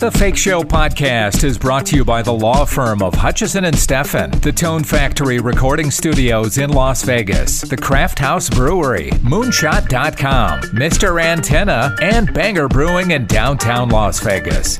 The Fake Show podcast is brought to you by the law firm of Hutchison and Steffen, the Tone Factory Recording Studios in Las Vegas, the Craft House Brewery, Moonshot.com, Mr. Antenna, and Banger Brewing in downtown Las Vegas.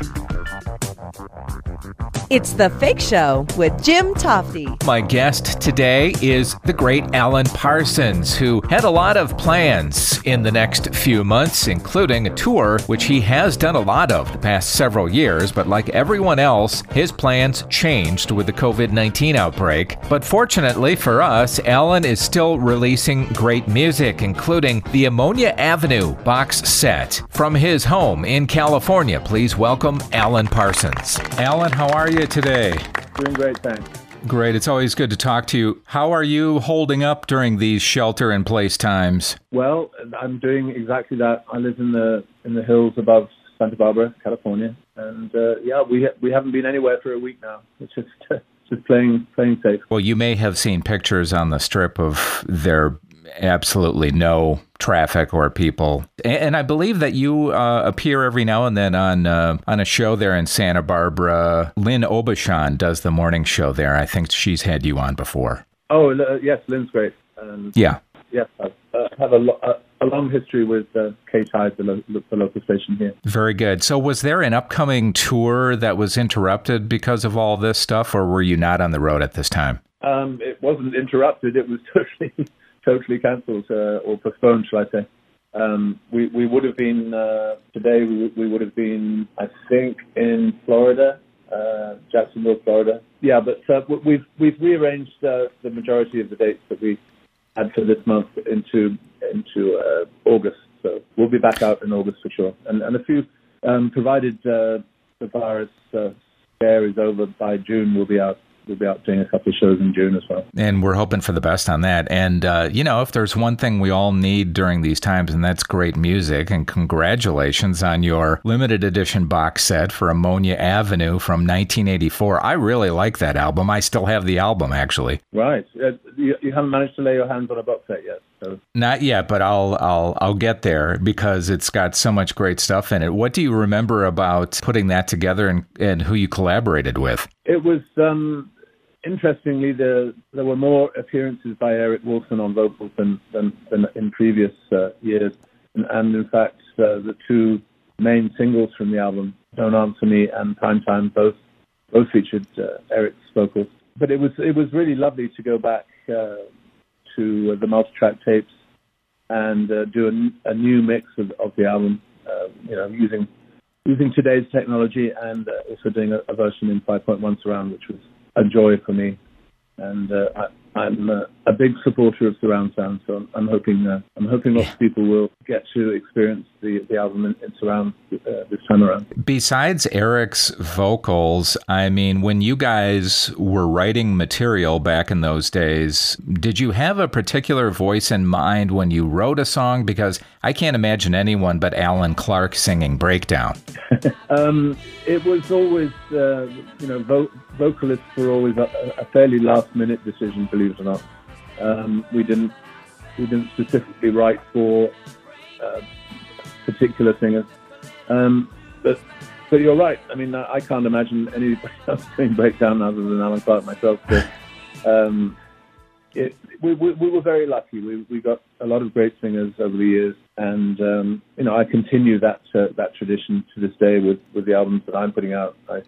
It's The Fake Show with Jim Tofte. My guest today is the great Alan Parsons, who had a lot of plans in the next few months, including a tour, which he has done a lot of the past several years. But like everyone else, his plans changed with the COVID 19 outbreak. But fortunately for us, Alan is still releasing great music, including the Ammonia Avenue box set from his home in California. Please welcome Alan Parsons. Alan, how are you today? Doing great, thanks. Great. It's always good to talk to you. How are you holding up during these shelter in place times? Well, I'm doing exactly that. I live in the in the hills above Santa Barbara, California, and uh, yeah, we ha- we haven't been anywhere for a week now. It's just just playing playing safe. Well, you may have seen pictures on the strip of there absolutely no traffic or people. And I believe that you uh, appear every now and then on uh, on a show there in Santa Barbara. Lynn Aubuchon does the morning show there. I think she's had you on before. Oh uh, yes, Lynn's great. Um, yeah. Yes, I uh, have a, lo- a, long history with uh, K-Tide, the, lo- the local station here. Very good. So, was there an upcoming tour that was interrupted because of all this stuff, or were you not on the road at this time? Um, it wasn't interrupted. It was totally totally cancelled uh, or postponed, shall I say. Um, we, we would have been, uh, today, we, we would have been, I think, in Florida, uh, Jacksonville, Florida. Yeah, but uh, we've, we've rearranged uh, the majority of the dates that we had for this month into, into uh, August. So we'll be back out in August for sure. And, and a few, um, provided uh, the virus scare is over by June, we'll be out we'll be out doing a couple of shows in June as well. And we're hoping for the best on that. And, uh, you know, if there's one thing we all need during these times, and that's great music, and congratulations on your limited edition box set for Ammonia Avenue from 1984. I really like that album. I still have the album, actually. Right. Uh, you, you, haven't managed to lay your hands on a box set yet. So. Not yet, but I'll I'll I'll get there because it's got so much great stuff in it. What do you remember about putting that together and, and who you collaborated with? It was um, interestingly, the, there were more appearances by Eric Woolfson on vocals than, than, than in previous uh, years. And, and, in fact, uh, the two main singles from the album, Don't Answer Me and Prime Time, both, both featured uh, Eric's vocals. But it was, it was really lovely to go back uh, to the multi-track tapes and uh, do a, a, new mix of, of the album, uh, you know, using using today's technology and also doing a, a version in 5.1 surround, which was a joy for me. And uh, I, am a, a, big supporter of surround sound, so I'm, I'm hoping uh, I'm hoping lots of people will get to experience the, the album in, in surround uh, this time around. Besides Eric's vocals, I mean, when you guys were writing material back in those days, did you have a particular voice in mind when you wrote a song? Because I can't imagine anyone but Allan Clarke singing Breakdown. um, it was always, uh, you know, vo- vocalists were always a, a fairly last-minute decision, believe it or not. Um, we didn't we didn't specifically write for uh, particular singers, um, but but you're right. I mean, I can't imagine anybody else doing breakdown other than Allan Clarke myself. But, um, it, we, we, we, were very lucky. We, we got a lot of great singers over the years, and um, you know I continue that uh, that tradition to this day with, with the albums that I'm putting out. I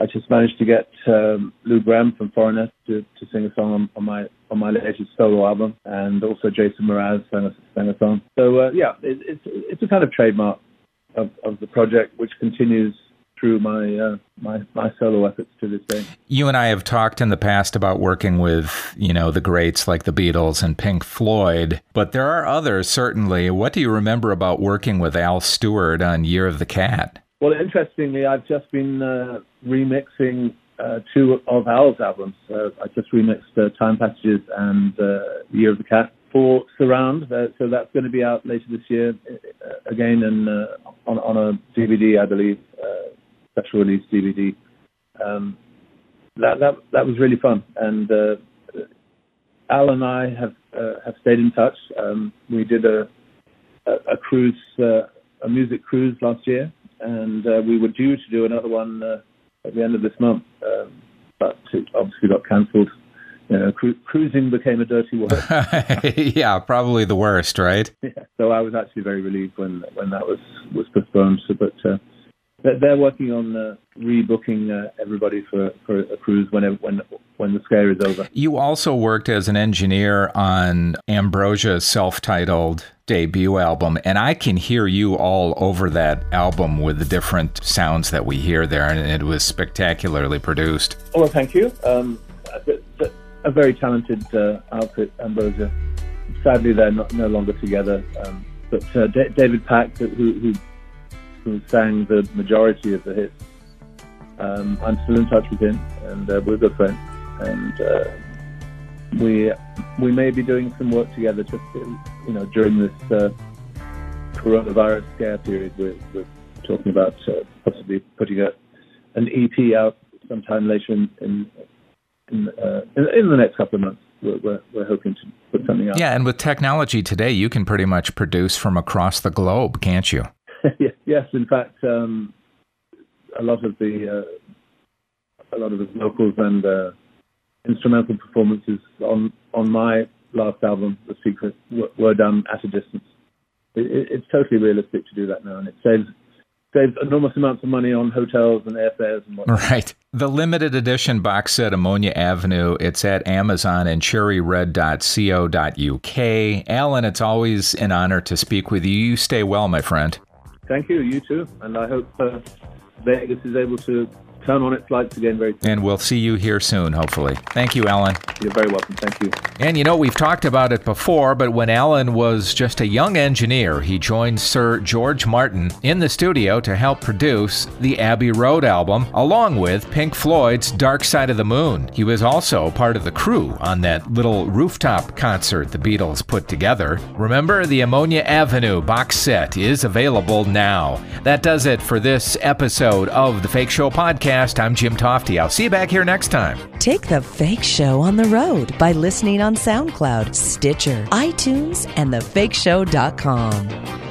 I just managed to get um, Lou Gramm from Foreigner to, to sing a song on, on, my on my latest solo album, and also Jason Mraz sang a, sang a song. So uh, yeah, it, it's it's a kind of trademark of, of the project, which continues through my uh, my my solo efforts to this day. You and I have talked in the past about working with you know the greats like the Beatles and Pink Floyd, but there are others certainly. What do you remember about working with Al Stewart on Year of the Cat? Well, interestingly, I've just been uh, remixing uh, two of Al's albums. Uh, I just remixed uh, Time Passages and uh, Year of the Cat for Surround, uh, so that's going to be out later this year, uh, again and on, on a DVD, I believe, special release DVD. Um, that that that was really fun, and Al and I have have stayed in touch. Um, we did a a, a cruise, a music cruise last year and uh, we were due to do another one uh, at the end of this month, um, but it obviously got cancelled. You know, cru- cruising became a dirty word. yeah, probably the worst, right? Yeah. So I was actually very relieved when when that was was postponed. So, but uh, they're, they're working on uh, rebooking uh, everybody for, for a cruise whenever when when the scare is over. You also worked as an engineer on Ambrosia's self-titled debut album, and I can hear you all over that album with the different sounds that we hear there, and it was spectacularly produced. Oh, well, thank you. Um, a, very talented uh, outfit, Ambrosia. Sadly, they're not, no longer together. Um, but uh, D- David Pack, who, who who sang the majority of the hits. Um, I'm still in touch with him, and uh, we're good friends. And uh, we we may be doing some work together, just you know, during this uh, coronavirus scare period. We're, we're talking about uh, possibly putting a, an EP out sometime later in in, in, uh, in, in the next couple of months. We're, we're, we're, hoping to put something out. Yeah, and with technology today, you can pretty much produce from across the globe, can't you? yes, in fact, um, a lot of the uh, a lot of the vocals and uh, instrumental performances on on my last album, The Secret, were, were done at a distance. It, it, it's totally realistic to do that now, and it saves saves enormous amounts of money on hotels and airfares and whatnot. Right. The limited edition box set Ammonia Avenue, it's at Amazon and cherryred.co.uk. Alan, it's always an honor to speak with you. You stay well, my friend. Thank you. You too. And I hope uh, Vegas is able to turn on its lights again very soon. And we'll see you here soon, hopefully. Thank you, Alan. You're very welcome. Thank you. And you know, we've talked about it before, but when Alan was just a young engineer, he joined Sir George Martin in the studio to help produce the Abbey Road album, along with Pink Floyd's Dark Side of the Moon. He was also part of the crew on that little rooftop concert the Beatles put together. Remember, the Ammonia Avenue box set is available now. That does it for this episode of the Fake Show Podcast podcast. I'm Jim Tofte. I'll see you back here next time. Take the fake show on the road by listening on SoundCloud, Stitcher, iTunes, and thefakeshow.com.